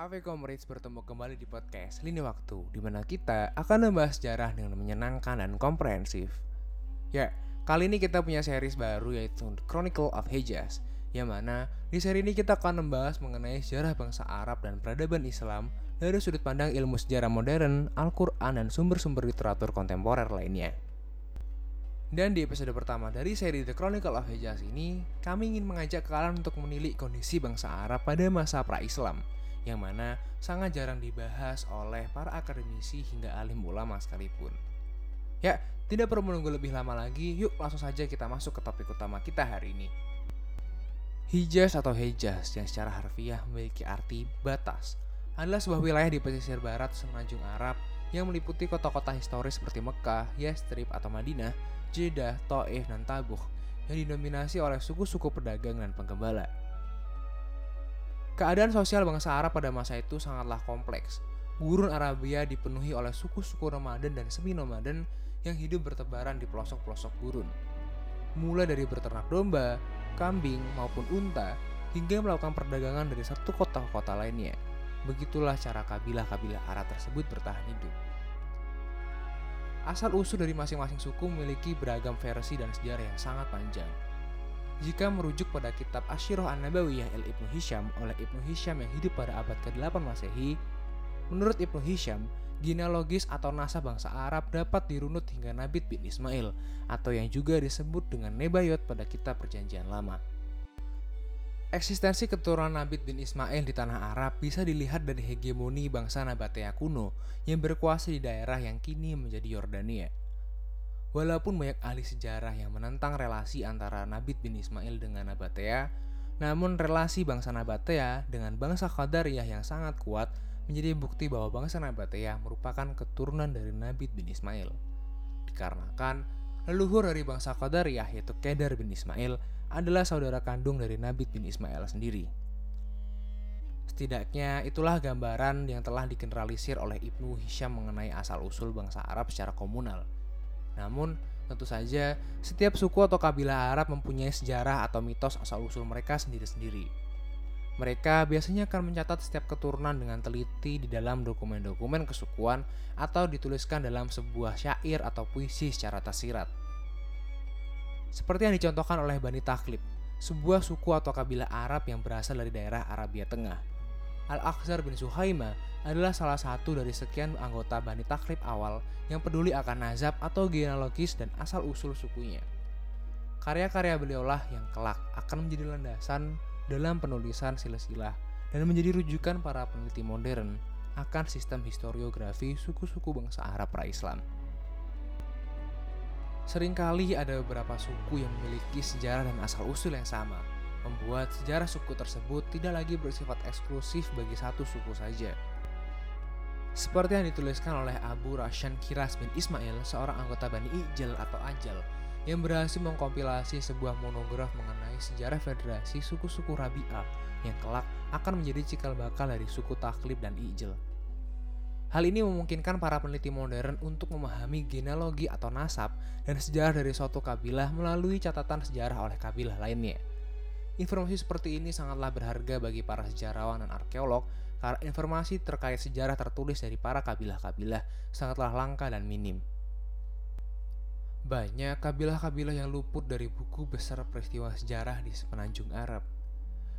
Ave Comrades bertemu kembali di podcast Lini Waktu di mana kita akan membahas sejarah dengan menyenangkan dan komprehensif. Ya, kali ini kita punya series baru yaitu Chronicle of Hejaz yang mana di seri ini kita akan membahas mengenai sejarah bangsa Arab dan peradaban Islam dari sudut pandang ilmu sejarah modern, Al-Quran, dan sumber-sumber literatur kontemporer lainnya. Dan di episode pertama dari seri The Chronicle of Hejaz ini, kami ingin mengajak kalian untuk menilik kondisi bangsa Arab pada masa pra-Islam yang mana sangat jarang dibahas oleh para akademisi hingga alim ulama sekalipun. Ya, tidak perlu menunggu lebih lama lagi, yuk langsung saja kita masuk ke topik utama kita hari ini. Hijaz atau Hejaz yang secara harfiah memiliki arti batas adalah sebuah wilayah di pesisir barat semenanjung Arab yang meliputi kota-kota historis seperti Mekah, Yastrib atau Madinah, Jeddah, Taif, dan Tabuh yang didominasi oleh suku-suku pedagang dan penggembala. Keadaan sosial bangsa Arab pada masa itu sangatlah kompleks. Gurun Arabia dipenuhi oleh suku-suku nomaden dan semi-nomaden yang hidup bertebaran di pelosok-pelosok gurun. Mulai dari berternak domba, kambing, maupun unta, hingga melakukan perdagangan dari satu kota ke kota lainnya. Begitulah cara kabilah-kabilah Arab tersebut bertahan hidup. Asal-usul dari masing-masing suku memiliki beragam versi dan sejarah yang sangat panjang. Jika merujuk pada kitab Ashiroh An-Nabawiyah El Ibnu Hisham oleh Ibnu Hisham yang hidup pada abad ke-8 Masehi, menurut Ibnu Hisham, genealogis atau nasab bangsa Arab dapat dirunut hingga Nabi bin Ismail atau yang juga disebut dengan Nebayot pada kitab Perjanjian Lama. Eksistensi keturunan Nabi bin Ismail di tanah Arab bisa dilihat dari hegemoni bangsa Nabatea kuno yang berkuasa di daerah yang kini menjadi Yordania. Walaupun banyak ahli sejarah yang menentang relasi antara Nabit bin Ismail dengan Nabatea, namun relasi bangsa Nabatea dengan bangsa Qadariyah yang sangat kuat menjadi bukti bahwa bangsa Nabatea merupakan keturunan dari Nabit bin Ismail. Dikarenakan leluhur dari bangsa Qadariyah yaitu Kedar bin Ismail adalah saudara kandung dari Nabit bin Ismail sendiri. Setidaknya itulah gambaran yang telah digeneralisir oleh Ibnu Hisham mengenai asal-usul bangsa Arab secara komunal – namun, tentu saja setiap suku atau kabilah Arab mempunyai sejarah atau mitos asal-usul mereka sendiri-sendiri. Mereka biasanya akan mencatat setiap keturunan dengan teliti di dalam dokumen-dokumen kesukuan atau dituliskan dalam sebuah syair atau puisi secara tersirat. Seperti yang dicontohkan oleh Bani Taklib, sebuah suku atau kabilah Arab yang berasal dari daerah Arabia Tengah. Al-Akhzar bin Suhaima adalah salah satu dari sekian anggota Bani Takrib awal yang peduli akan nazab atau genealogis dan asal-usul sukunya. Karya-karya beliaulah yang kelak akan menjadi landasan dalam penulisan silsilah dan menjadi rujukan para peneliti modern akan sistem historiografi suku-suku bangsa Arab pra-Islam. Seringkali ada beberapa suku yang memiliki sejarah dan asal-usul yang sama, membuat sejarah suku tersebut tidak lagi bersifat eksklusif bagi satu suku saja. Seperti yang dituliskan oleh Abu Rashan Kiras bin Ismail, seorang anggota Bani Ijal atau Ajal, yang berhasil mengkompilasi sebuah monograf mengenai sejarah federasi suku-suku Rabi'ah yang kelak akan menjadi cikal bakal dari suku Taklib dan Ijal. Hal ini memungkinkan para peneliti modern untuk memahami genealogi atau nasab dan sejarah dari suatu kabilah melalui catatan sejarah oleh kabilah lainnya. Informasi seperti ini sangatlah berharga bagi para sejarawan dan arkeolog karena informasi terkait sejarah tertulis dari para kabilah-kabilah sangatlah langka dan minim. Banyak kabilah-kabilah yang luput dari buku besar peristiwa sejarah di semenanjung Arab.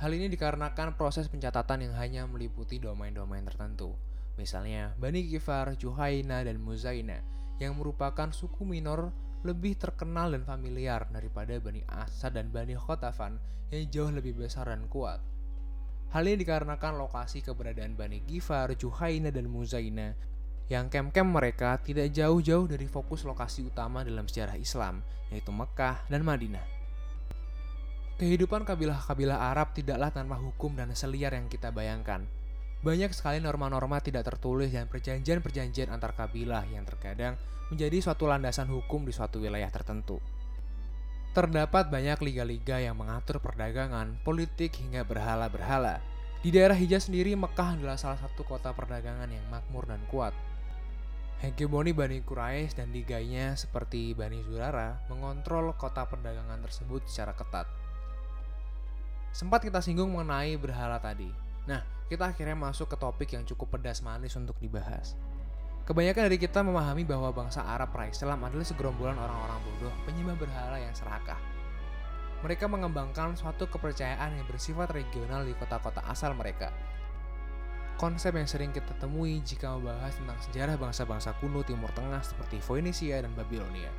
Hal ini dikarenakan proses pencatatan yang hanya meliputi domain-domain tertentu, misalnya Bani Gifar, Juhaina, dan Muzaina, yang merupakan suku minor lebih terkenal dan familiar daripada Bani Asad dan Bani Khotafan yang jauh lebih besar dan kuat. Hal ini dikarenakan lokasi keberadaan Bani Gifar, Juhaina, dan Muzaina yang kem-kem mereka tidak jauh-jauh dari fokus lokasi utama dalam sejarah Islam, yaitu Mekah dan Madinah. Kehidupan kabilah-kabilah Arab tidaklah tanpa hukum dan seliar yang kita bayangkan. Banyak sekali norma-norma tidak tertulis dan perjanjian-perjanjian antar kabilah yang terkadang menjadi suatu landasan hukum di suatu wilayah tertentu. Terdapat banyak liga-liga yang mengatur perdagangan, politik hingga berhala-berhala. Di daerah Hijaz sendiri, Mekah adalah salah satu kota perdagangan yang makmur dan kuat. Hegemoni Bani Quraisy dan liganya seperti Bani Zurara mengontrol kota perdagangan tersebut secara ketat. Sempat kita singgung mengenai berhala tadi. Nah, kita akhirnya masuk ke topik yang cukup pedas manis untuk dibahas. Kebanyakan dari kita memahami bahwa bangsa Arab pra-Islam adalah segerombolan orang-orang bodoh penyembah berhala yang serakah. Mereka mengembangkan suatu kepercayaan yang bersifat regional di kota-kota asal mereka. Konsep yang sering kita temui jika membahas tentang sejarah bangsa-bangsa kuno Timur Tengah seperti Phoenicia dan Babilonia,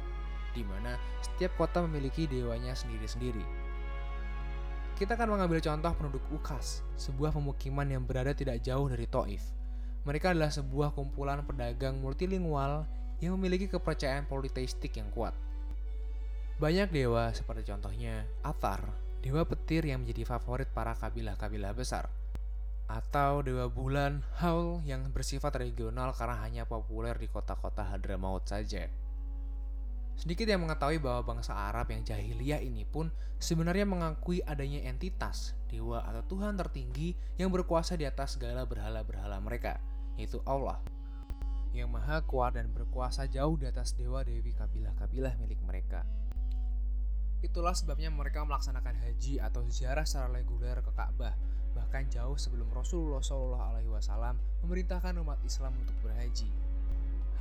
di mana setiap kota memiliki dewanya sendiri-sendiri. Kita akan mengambil contoh penduduk Ukas, sebuah pemukiman yang berada tidak jauh dari Taif. Mereka adalah sebuah kumpulan pedagang multilingual yang memiliki kepercayaan politeistik yang kuat. Banyak dewa seperti contohnya Atar, dewa petir yang menjadi favorit para kabilah-kabilah besar. Atau dewa bulan Haul yang bersifat regional karena hanya populer di kota-kota Hadramaut saja. Sedikit yang mengetahui bahwa bangsa Arab yang jahiliyah ini pun sebenarnya mengakui adanya entitas, dewa atau Tuhan tertinggi yang berkuasa di atas segala berhala-berhala mereka, yaitu Allah. Yang maha kuat dan berkuasa jauh di atas dewa-dewi kabilah-kabilah milik mereka. Itulah sebabnya mereka melaksanakan haji atau ziarah secara reguler ke Ka'bah, bahkan jauh sebelum Rasulullah SAW memerintahkan umat Islam untuk berhaji.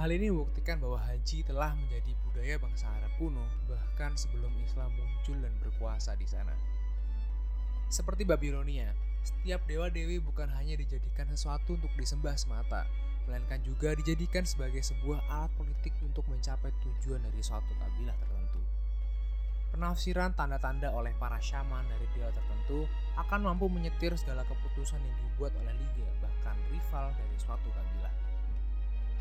Hal ini membuktikan bahwa haji telah menjadi budaya bangsa Arab kuno bahkan sebelum Islam muncul dan berkuasa di sana. Seperti Babilonia, setiap dewa-dewi bukan hanya dijadikan sesuatu untuk disembah semata, melainkan juga dijadikan sebagai sebuah alat politik untuk mencapai tujuan dari suatu kabilah tertentu. Penafsiran tanda-tanda oleh para syaman dari dewa tertentu akan mampu menyetir segala keputusan yang dibuat oleh liga bahkan rival dari suatu kabilah.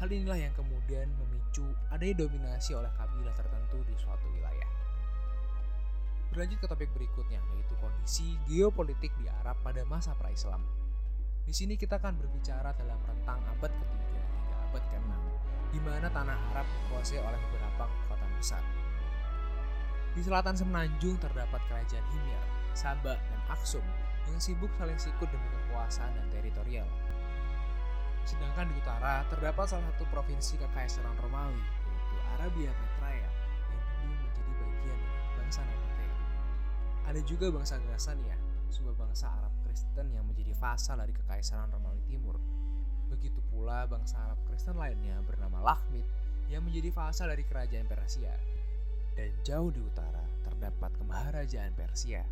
Hal inilah yang kemudian memicu adanya dominasi oleh kabilah tertentu di suatu wilayah. Berlanjut ke topik berikutnya, yaitu kondisi geopolitik di Arab pada masa pra-Islam. Di sini kita akan berbicara dalam rentang abad ketiga hingga abad ke-6, di mana tanah Arab dikuasai oleh beberapa kekuatan besar. Di selatan semenanjung terdapat kerajaan Himyar, Sabah, dan Aksum yang sibuk saling sikut demi kekuasaan dan teritorial. Sedangkan di utara terdapat salah satu provinsi kekaisaran Romawi, yaitu Arabia Petraea, yang dulu menjadi bagian bangsa Nabatea. Ada juga bangsa Gassania, sebuah bangsa Arab Kristen yang menjadi vasal dari kekaisaran Romawi Timur. Begitu pula bangsa Arab Kristen lainnya bernama Lakhmid yang menjadi vasal dari kerajaan Persia. Dan jauh di utara terdapat kemaharajaan Persia.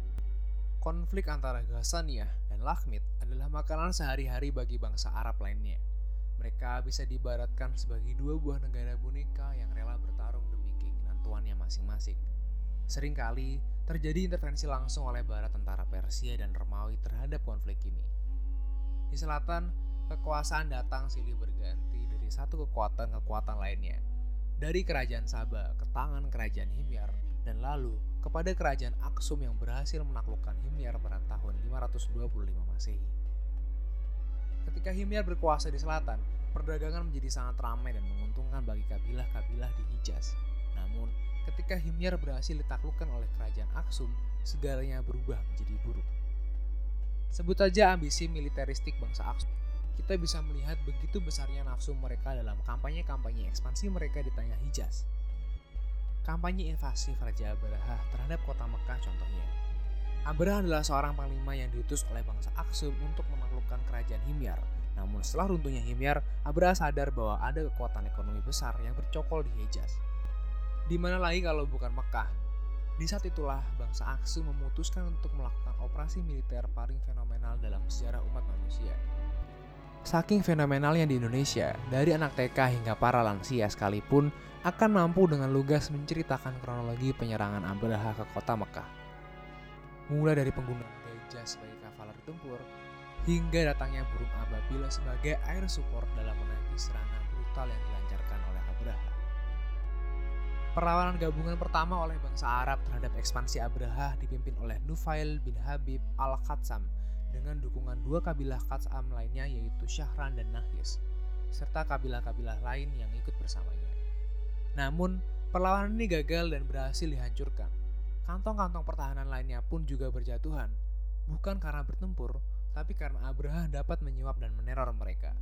Konflik antara Gassania dan Lakhmid adalah makanan sehari-hari bagi bangsa Arab lainnya. Mereka bisa dibaratkan sebagai dua buah negara boneka yang rela bertarung demi keinginan tuannya masing-masing. Seringkali terjadi intervensi langsung oleh Barat tentara Persia dan Romawi terhadap konflik ini. Di selatan, kekuasaan datang silih berganti dari satu kekuatan ke kekuatan lainnya. Dari kerajaan Sabah ke tangan kerajaan Himyar dan lalu kepada kerajaan Aksum yang berhasil menaklukkan Himyar pada tahun 525 Masehi. Ketika Himyar berkuasa di selatan, perdagangan menjadi sangat ramai dan menguntungkan bagi kabilah-kabilah di Hijaz. Namun, ketika Himyar berhasil ditaklukkan oleh kerajaan Aksum, segalanya berubah menjadi buruk. Sebut saja ambisi militeristik bangsa Aksum. Kita bisa melihat begitu besarnya nafsu mereka dalam kampanye-kampanye ekspansi mereka di tanah Hijaz. Kampanye invasif Raja Abraha terhadap kota Mekah contohnya. Abraha adalah seorang panglima yang diutus oleh bangsa Aksum untuk menaklukkan kerajaan Himyar. Namun setelah runtuhnya Himyar, Abraha sadar bahwa ada kekuatan ekonomi besar yang bercokol di Hejaz. Di mana lagi kalau bukan Mekah? Di saat itulah bangsa Aksum memutuskan untuk melakukan operasi militer paling fenomenal dalam sejarah umat manusia. Saking fenomenalnya di Indonesia, dari anak TK hingga para lansia sekalipun akan mampu dengan lugas menceritakan kronologi penyerangan Abraha ke kota Mekah. Mulai dari penggunaan gajah sebagai kavaleri tempur, hingga datangnya burung ababila sebagai air support dalam menangani serangan brutal yang dilancarkan oleh Abraha. Perlawanan gabungan pertama oleh bangsa Arab terhadap ekspansi Abraha dipimpin oleh Nufail bin Habib al-Qatsam dengan dukungan dua kabilah Qatsam lainnya yaitu Syahran dan Nahis, serta kabilah-kabilah lain yang ikut bersamanya. Namun, perlawanan ini gagal dan berhasil dihancurkan. Kantong-kantong pertahanan lainnya pun juga berjatuhan, bukan karena bertempur, tapi karena Abraha dapat menyuap dan meneror mereka.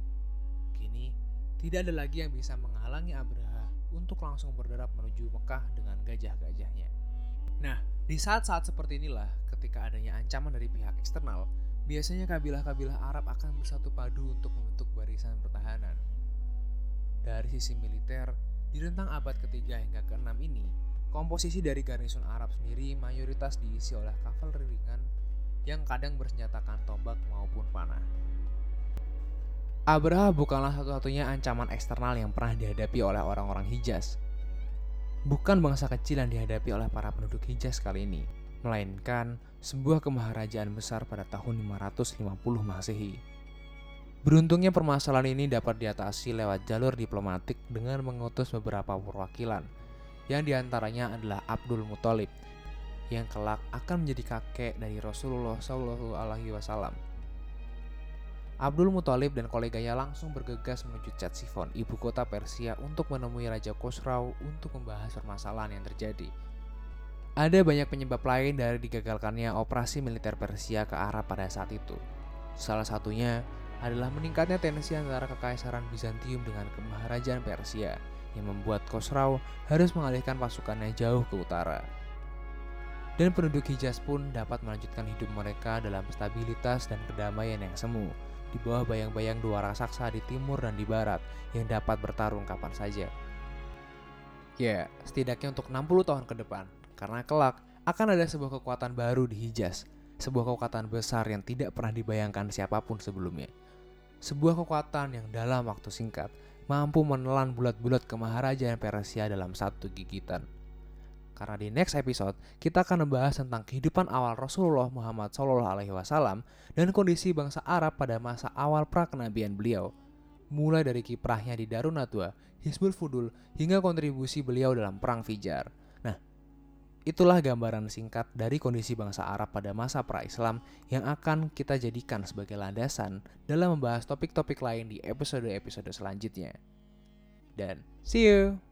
Kini, tidak ada lagi yang bisa menghalangi Abraha untuk langsung berderap menuju Mekah dengan gajah-gajahnya. Nah, di saat-saat seperti inilah, ketika adanya ancaman dari pihak eksternal, biasanya kabilah-kabilah Arab akan bersatu padu untuk membentuk barisan pertahanan. Dari sisi militer, di rentang abad ketiga hingga ke-6 ini, komposisi dari garnison Arab sendiri mayoritas diisi oleh kavaleri ringan yang kadang bersenjatakan tombak maupun panah. Abraha bukanlah satu-satunya ancaman eksternal yang pernah dihadapi oleh orang-orang Hijaz. Bukan bangsa kecil yang dihadapi oleh para penduduk Hijaz kali ini, melainkan sebuah kemaharajaan besar pada tahun 550 Masehi. Beruntungnya permasalahan ini dapat diatasi lewat jalur diplomatik dengan mengutus beberapa perwakilan, yang di antaranya adalah Abdul Muthalib, yang kelak akan menjadi kakek dari Rasulullah SAW. Abdul Muthalib dan koleganya langsung bergegas menuju Ctesiphon, ibu kota Persia untuk menemui Raja Khosrau untuk membahas permasalahan yang terjadi. Ada banyak penyebab lain dari digagalkannya operasi militer Persia ke Arab pada saat itu. Salah satunya adalah meningkatnya tensi antara kekaisaran Bizantium dengan kemaharajaan Persia yang membuat Khosrau harus mengalihkan pasukannya jauh ke utara. Dan penduduk Hijaz pun dapat melanjutkan hidup mereka dalam stabilitas dan kedamaian yang semu di bawah bayang-bayang dua raksasa di timur dan di barat yang dapat bertarung kapan saja. Ya, setidaknya untuk 60 tahun ke depan, karena kelak akan ada sebuah kekuatan baru di Hijaz, sebuah kekuatan besar yang tidak pernah dibayangkan siapa pun sebelumnya. Sebuah kekuatan yang dalam waktu singkat mampu menelan bulat-bulat kemaharajaan Persia dalam satu gigitan. Karena di next episode kita akan membahas tentang kehidupan awal Rasulullah Muhammad SAW dan kondisi bangsa Arab pada masa awal prakenabian beliau. Mulai dari kiprahnya di Darun Nadwa, Hizbul Fudul, hingga kontribusi beliau dalam Perang Fijar. Itulah gambaran singkat dari kondisi bangsa Arab pada masa pra-Islam yang akan kita jadikan sebagai landasan dalam membahas topik-topik lain di episode-episode selanjutnya. Dan see you!